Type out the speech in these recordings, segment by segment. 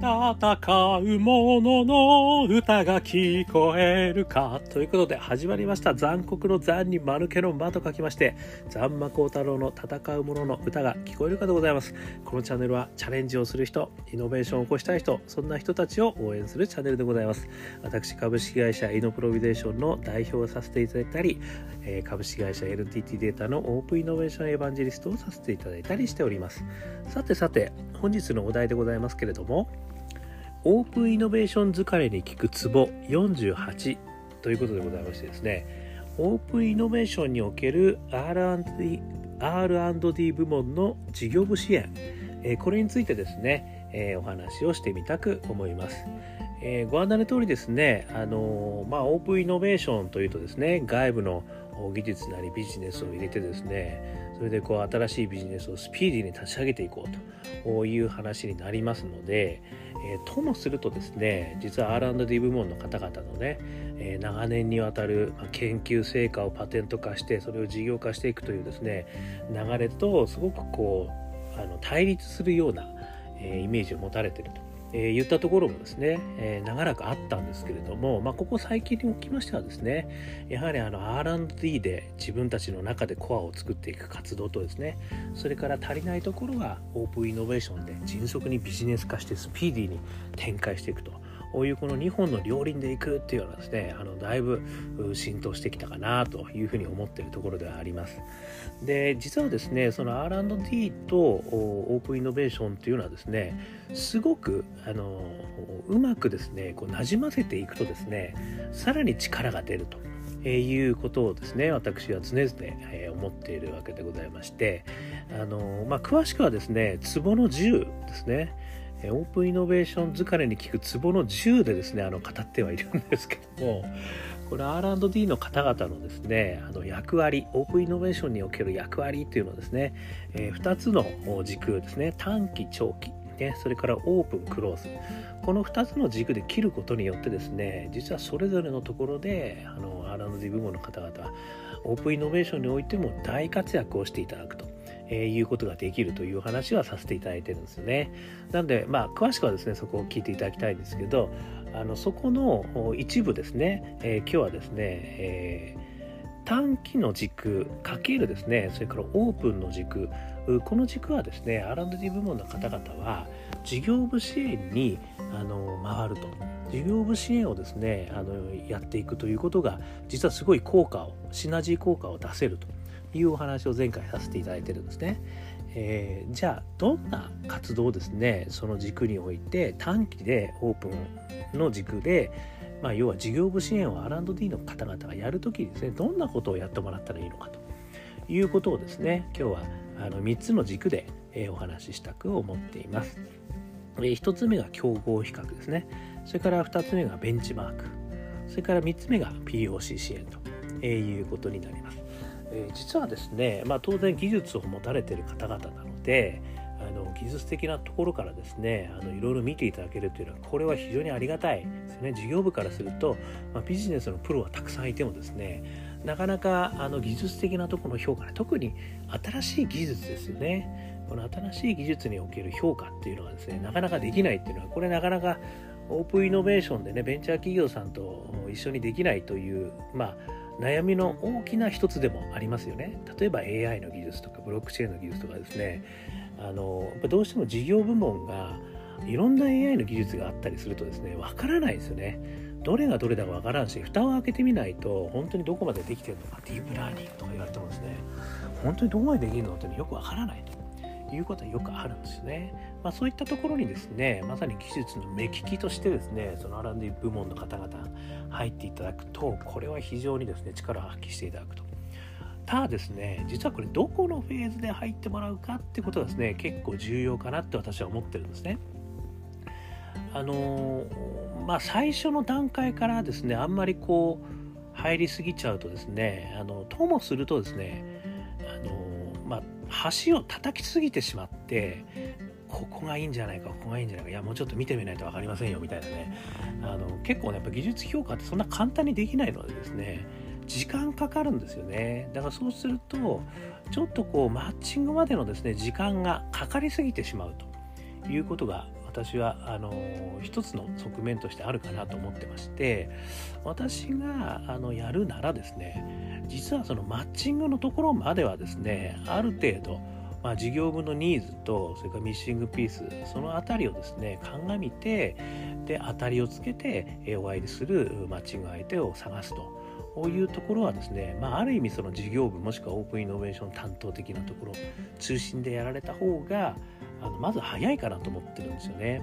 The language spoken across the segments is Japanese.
戦う者の歌が聞こえるか。ということで始まりました。残酷の残に間抜けの間と書きまして、残魔高太郎の戦う者の歌が聞こえるかでございます。このチャンネルはチャレンジをする人、イノベーションを起こしたい人、そんな人たちを応援するチャンネルでございます。私、株式会社イノプロビデーションの代表をさせていただいたり、株式会社 NTT データのオープンイノベーションエヴァンジェリストをさせていただいたりしております。さてさて、本日のお題でございますけれども、オープンイノベーション疲れに効くツボ48ということでございましてですね、オープンイノベーションにおける R&D, R&D 部門の事業部支援、えこれについてですね、えお話をしてみたく思います。えご案内の通りですね、あのまあ、オープンイノベーションというとですね、外部の技術なりビジネスを入れてですねそれでこう新しいビジネスをスピーディーに立ち上げていこうという話になりますので、えー、ともするとですね実は R&D 部門の方々のね、えー、長年にわたる研究成果をパテント化してそれを事業化していくというですね流れとすごくこうあの対立するような、えー、イメージを持たれていると。えー、言ったところもですね、えー、長らくあったんですけれども、まあ、ここ最近におきましてはですねやはりあの R&D で自分たちの中でコアを作っていく活動とですねそれから足りないところはオープンイノベーションで迅速にビジネス化してスピーディーに展開していくと。こういうこの2本の両輪でいくっていうのはですねあのだいぶ浸透してきたかなというふうに思っているところではあります。で実はですねその R&D とオープンイノベーションっていうのはですねすごくあのうまくですねこうなじませていくとですねさらに力が出ると。えいうことをですね私は常々、え思っているわけでございましてあの、まあ、詳しくはですねツボの10ですね。オープンイノベーション疲れに効くツボの10でですねあの語ってはいるんですけどもこれ R&D の方々のですねあの役割オープンイノベーションにおける役割っていうのをですね、えー、2つの軸ですね短期長期ね、それからオープンクローズ。この2つの軸で切ることによってですね実はそれぞれのところであの R&D 部門の方々はオープンイノベーションにおいても大活躍をしていただくと。えー、いうことができるという話はさせていただいてるんですよね。なので、まあ、詳しくはですね、そこを聞いていただきたいんですけど、あのそこの一部ですね、えー、今日はですね、えー、短期の軸かけるですね、それからオープンの軸、この軸はですね、R&D 部門の方々は事業部支援にあの回ると。事業部支援をですねあのやっていくということが実はすごい効果をシナジー効果を出せるというお話を前回させていただいてるんですね。えー、じゃあどんな活動をですねその軸において短期でオープンの軸で、まあ、要は事業部支援を R&D の方々がやるときにですねどんなことをやってもらったらいいのかということをですね今日はあの3つの軸で、え、お話ししたく思っています。え、1つ目が競合比較ですねそれから2つ目がベンチマークそれから3つ目が POC 支援ということになります。えー、実はですね、まあ、当然技術を持たれている方々なのであの技術的なところからですねあのいろいろ見ていただけるというのはこれは非常にありがたいですね。事業部からすると、まあ、ビジネスのプロはたくさんいてもですねなかなかあの技術的なところの評価ね特に新しい技術ですよね。この新しい技術における評価っていうのがですねなかなかできないっていうのはこれなかなかオープンイノベーションでねベンチャー企業さんと一緒にできないというまあ悩みの大きな一つでもありますよね。例えば AI の技術とかブロックチェーンの技術とかですねあのやっぱどうしても事業部門がいろんな AI の技術があったりするとですねわからないですよね。どれがどれだかわからんし蓋を開けてみないと本当にどこまでできてるのかディープラーニングとか言われてもですね本当にどこまでできるのってよくわからないと。いうことはよくあるんですよね。まあ、そういったところにですね、まさに技術の目利きとしてですね、その R&D 部門の方々入っていただくと、これは非常にですね、力を発揮していただくと。ただですね、実はこれどこのフェーズで入ってもらうかってことがですね、結構重要かなって私は思ってるんですね。あのまあ最初の段階からですね、あんまりこう入りすぎちゃうとですね、あのともするとですね、まあ橋を叩きすぎてしまってここがいいんじゃないかここがいいんじゃないかいやもうちょっと見てみないと分かりませんよみたいなね。あの結構ねやっぱ技術評価ってそんな簡単にできないのでですね時間かかるんですよね。だからそうするとちょっとこうマッチングまでのですね時間がかかりすぎてしまうと。いうことが私はあの一つの側面としてあるかなと思ってまして私があのやるならですね実はそのマッチングのところまではですねある程度まあ、事業部のニーズとそれからミッシングピースその辺りをですね鑑みてで当たりをつけてお会いするマッチング相手を探すとこういうところはですね、まあ、ある意味その事業部もしくはオープンイノベーション担当的なところ中心でやられた方があのまず早いかなと思ってるんですよね。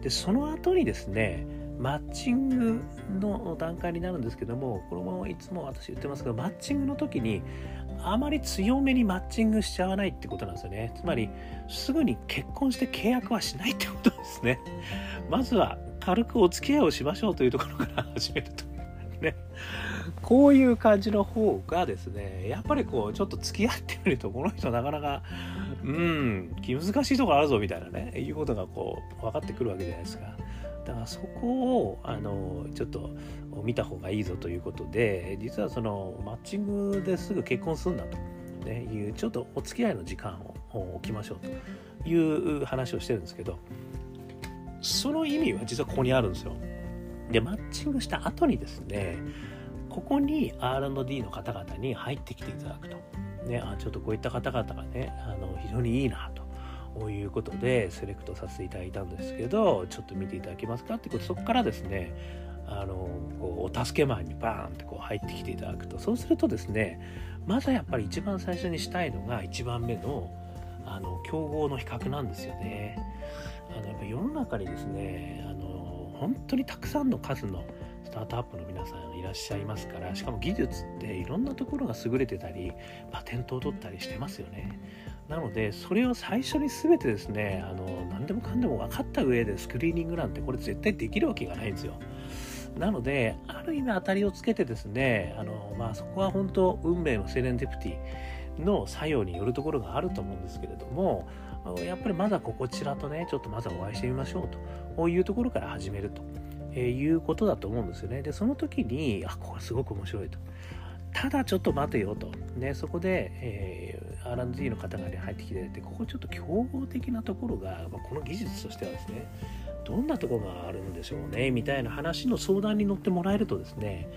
でその後にですねマッチングの段階になるんですけどもこれもいつも私言ってますけどマッチングの時にあまり強めにマッチングしちゃわないってことなんですよね。つまりすぐに結婚して契約はしないってことですね。まずは軽くお付き合いをしましょうというところから始めるとね。こういう感じの方がですねやっぱりこうちょっと付き合ってみるとこの人なかなかうん気難しいとこあるぞみたいなねいうことがこう分かってくるわけじゃないですか。だからそこをあのちょっと見た方がいいぞということで実はそのマッチングですぐ結婚するんだと、ね、いうちょっとお付き合いの時間を置きましょうという話をしてるんですけどその意味は実はここにあるんですよ。でマッチングした後にですねここに R&D の方々に入ってきていただくと。ね、あちょっとこういった方々がねあの非常にいいなということでセレクトさせていただいたんですけどちょっと見ていただけますかってことそこからですねあのこうお助けマンにバーンってこう入ってきていただくとそうするとですねまずやっぱり一番最初にしたいのが1番目のあの競合の比較なんですよね。あのやっぱ世の中にですねあの本当にたくさんの数のスタートアップの皆さんいらっしゃいますからしかも技術っていろんなところが優れてたりパテントを取ったりしてますよね。なのでそれを最初に全てですねあの何でもかんでも分かった上でスクリーニングなんてこれ絶対できるわけがないんですよ。なのである意味当たりをつけてですねあの、まあ、そこは本当運命のセレンディプティの作用によるところがあると思うんですけれどもやっぱりまだここちらとねちょっとまずはお会いしてみましょうとこういうところから始めると。いうことだと思うんですよね。で、その時に、あ、これすごく面白いと。ただちょっと待てよと。ね、そこで、え、R&D の方が、ね、入ってきてて、ここちょっと競合的なところが、まあ、この技術としてはですね、どんなところがあるんでしょうね、みたいな話の相談に乗ってもらえるとですね、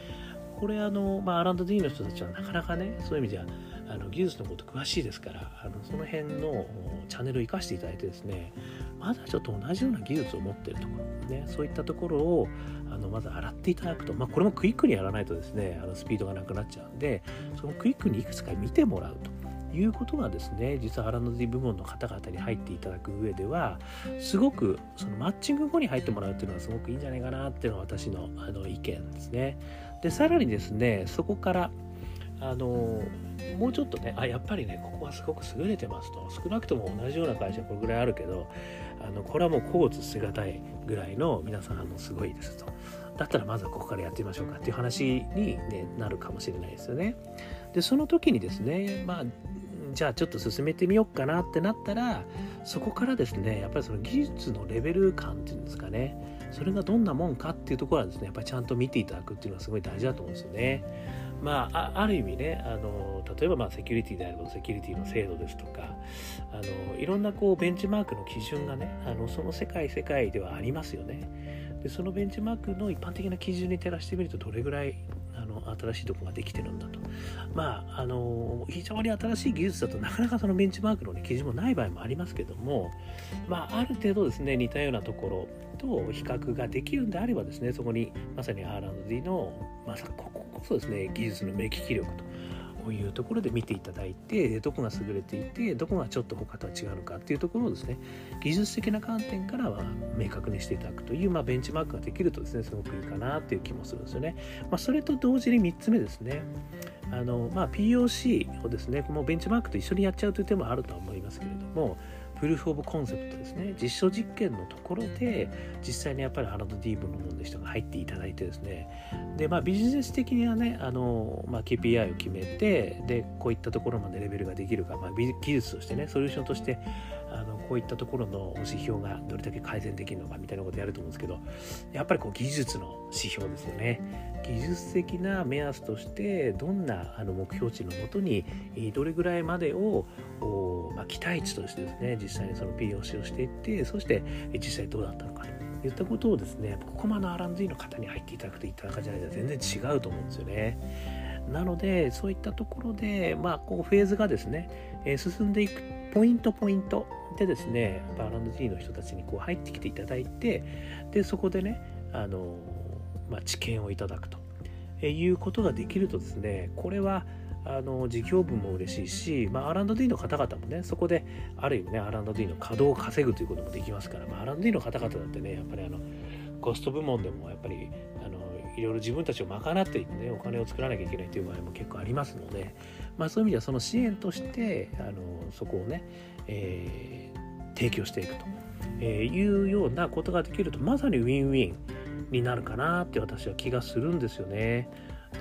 これあの、まあ、R&D の人たちはなかなかね、そういう意味じゃ、あの技術のこと詳しいですからあのその辺のチャンネルを生かしていただいてですねまだちょっと同じような技術を持ってるところ、ね、そういったところをあのまず洗っていただくと、まあ、これもクイックにやらないとですねあのスピードがなくなっちゃうんでそのクイックにいくつか見てもらうと。いうことがですね実は R&D 部門の方々に入っていただく上ではすごくそのマッチング後に入ってもらうっていうのはすごくいいんじゃないかなっていうのが私のあの意見ですね。でさらにですねそこからあのもうちょっとねあやっぱりねここはすごく優れてますと少なくとも同じような会社これぐらいあるけどあのこれはもう甲乙捨てがたいぐらいの皆さんのすごいですとだったらまずはここからやってみましょうかっていう話に、ね、なるかもしれないですよね。でその時にですねまあじゃあちょっと進めてみようかなってなったらそこからですねやっぱりその技術のレベル感っていうんですかねそれがどんなもんかっていうところはですねやっぱりちゃんと見ていただくっていうのはすごい大事だと思うんですよね。まあ、ある意味ねあの例えばまあセキュリティであればセキュリティの制度ですとかあのいろんなこうベンチマークの基準がねあのその世界世界ではありますよねでそのベンチマークの一般的な基準に照らしてみるとどれぐらいあの新しいとこができてるんだと。まああの非常に新しい技術だとなかなかそのベンチマークの、ね、基準もない場合もありますけどもまあある程度ですね似たようなところと比較ができるんであればですねそこにまさに R&D のまさこここそですね技術の目利き力とういうところで見ていただいてどこが優れていてどこがちょっと他とは違うのかっていうところをですね技術的な観点からは明確にしていただくという、まあ、ベンチマークができるとですねすごくいいかなっていう気もするんですよね。まあ、それと同時に3つ目ですねあの、まあ、POC をですねもうベンチマークと一緒にやっちゃうという手もあるとは思いますけれどもプルーフ・オブ・コンセプトですね。実証実験のところで実際にやっぱりハラド・ディーブの人が入っていただいてですね。でまあビジネス的にはねあの、まあ、KPI を決めてでこういったところまでレベルができるか、まあ、技術としてねソリューションとしてこういったところの指標がどれだけ改善できるのかみたいなことやると思うんですけどやっぱりこう技術の指標ですよね技術的な目安としてどんなあの目標値のもとにどれぐらいまでを、まあ、期待値としてですね実際にその POC をしていってそして実際どうだったのかといったことをですねここまで R&D の方に入っていただくといった中じゃないと全然違うと思うんですよね。なのでそういったところで、まあ、こうフェーズがですね、えー、進んでいくポイントポイントでですね R&D の人たちにこう入ってきていただいてでそこでねあの、まあ、知見をいただくと、えー、いうことができるとですねこれはあの事業部も嬉しいし、まあ、R&D の方々もねそこである意味ね R&D の稼働を稼ぐということもできますから、まあ、R&D の方々だってねやっぱりあのコスト部門でもやっぱりあのいろいろ自分たちを賄っていってねお金を作らなきゃいけないという場合も結構ありますので、まあ、そういう意味ではその支援としてあのそこをね、えー、提供していくと、えー、いうようなことができるとまさにウィンウィンになるかなって私は気がするんですよね。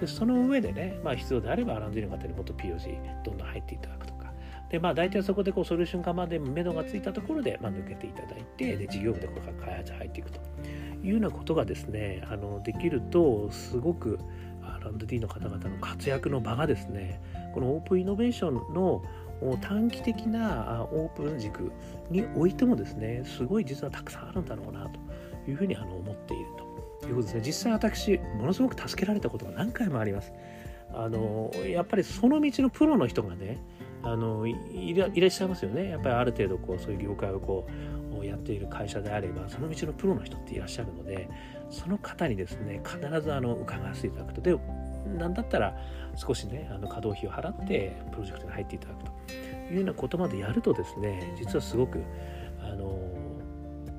でその上でね、まあ、必要であれば R&D の方にもっと POC どんどん入っていただくとかでまあ大体そこでこうソリューション化まで目処がついたところで、まあ、抜けていただいてで事業部でこれから開発入っていくというようなことがですねあのできるとすごく R&D の方々の活躍の場がですねこのオープンイノベーションの短期的なオープン軸においてもですねすごい実はたくさんあるんだろうなというふうにあの思っているということですね。実際私ものすごく助けられたことが何回もあります。あのやっぱりその道のプロの人がねあのいらっしゃいますよね。やっぱりある程度こうそういう業界をこうやっている会社であればその道のプロの人っていらっしゃるのでその方にですね必ずあの伺わせていただくと。で何だったら少しねあの稼働費を払ってプロジェクトに入っていただくと。いうようなことまでやるとですね実はすごくあの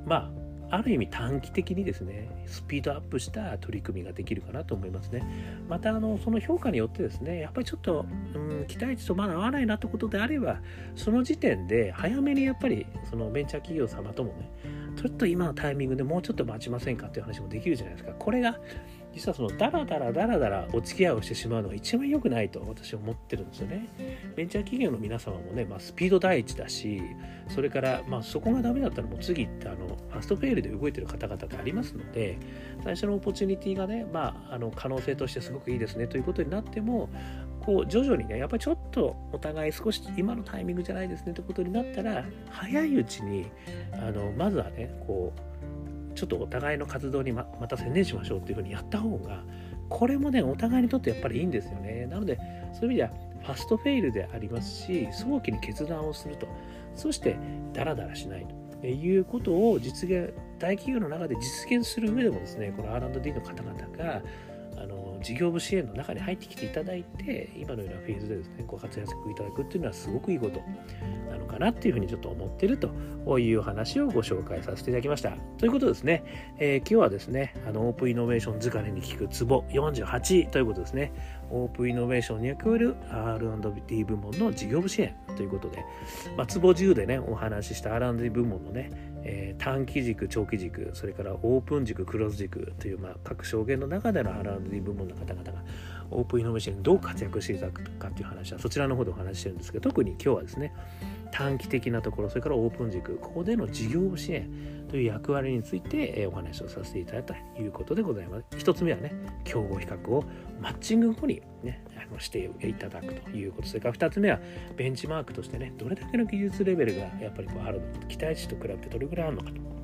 まあある意味短期的にですねスピードアップした取り組みができるかなと思いますね。またあのその評価によってですねやっぱりちょっと、うん、期待値とまだ合わないなってことであればその時点で早めにやっぱりそのベンチャー企業様ともねちょっと今のタイミングでもうちょっと待ちませんかっていう話もできるじゃないですか。これが実はそのダラダラダラダラお付き合いをしてしまうのが一番良くないと私は思ってるんですよね。ベンチャー企業の皆様もね、まあ、スピード第一だし、それから、まあ、そこがダメだったらもう次ってあのファストフェイルで動いてる方々がありますので、最初のオポチュニティがね、まあ、あの可能性としてすごくいいですねということになっても、こう徐々にね、やっぱりちょっとお互い少し今のタイミングじゃないですねということになったら、早いうちにあのまずはね、こうちょっとお互いの活動にままた専念しましょうっていうふうにやった方がこれもねお互いにとってやっぱりいいんですよね。なのでそういう意味ではファストフェイルでありますし早期に決断をすると。そしてダラダラしないということを実現大企業の中で実現する上でもですねこの R&D の方々が事業部支援の中に入ってきていただいて今のようなフェーズでですねご活躍いただくっていうのはすごくいいことなのかなっていうふうにちょっと思ってるという話をご紹介させていただきました。ということですね、えー、今日はですねあのオープンイノベーション疲れに効くツボ48ということですねオープンイノベーションに役割る R&D 部門の事業部支援ということで、まあ、ツボ10でねお話しした R&D 部門のね、えー、短期軸長期軸それからオープン軸クローズ軸という、まあ、各証言の中での R&D 部門の方々がオープンイノベーションにどう活躍していただくかという話はそちらの方でお話ししてるんですけど特に今日はですね短期的なところそれからオープン軸ここでの事業支援という役割についてお話をさせていただいたということでございます。一つ目はね競合比較をマッチング後にねあのしていただくということ。それから二つ目はベンチマークとしてねどれだけの技術レベルがやっぱりこうあるのか期待値と比べてどれぐらいあるのかと。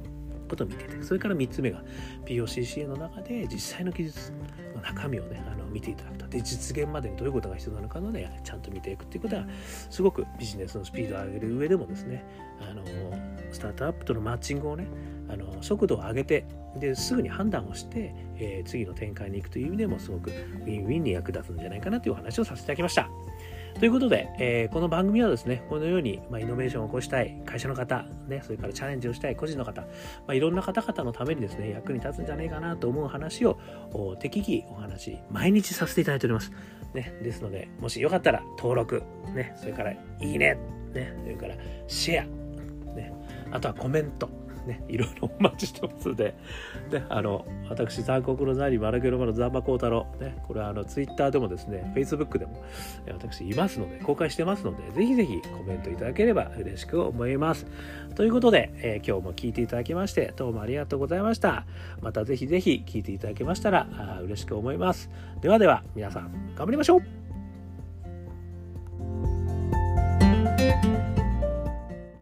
ことを見ていただく。それから3つ目が POCCA の中で実際の技術の中身をねあの見ていただくで実現までにどういうことが必要なのかのでちゃんと見ていくっていうことはすごくビジネスのスピードを上げる上でもですねあのスタートアップとのマッチングをねあの速度を上げてですぐに判断をして、えー、次の展開に行くという意味でもすごくウィンウィンに役立つんじゃないかなというお話をさせていただきました。ということで、えー、この番組はですね、このように、まあ、イノベーションを起こしたい会社の方、ね、それからチャレンジをしたい個人の方、まあ、いろんな方々のためにですね、役に立つんじゃないかなと思う話を適宜お話、毎日させていただいております。ね、ですので、もしよかったら登録、ね、それからいいね、ね、それからシェア、ね、あとはコメント、ね、いろいろ お待ちしてますので、で、あの、私、残酷のザニ、マルゲロマのザンマコウタロね、これはあの、ツイッターでもですね、フェイスブックでも、私いますので、公開してますので、ぜひぜひコメントいただければ嬉しく思います。ということで、えー、今日も聞いていただきまして、どうもありがとうございました。またぜひぜひ聞いていただけましたら、あ嬉しく思います。ではでは、皆さん、頑張りましょう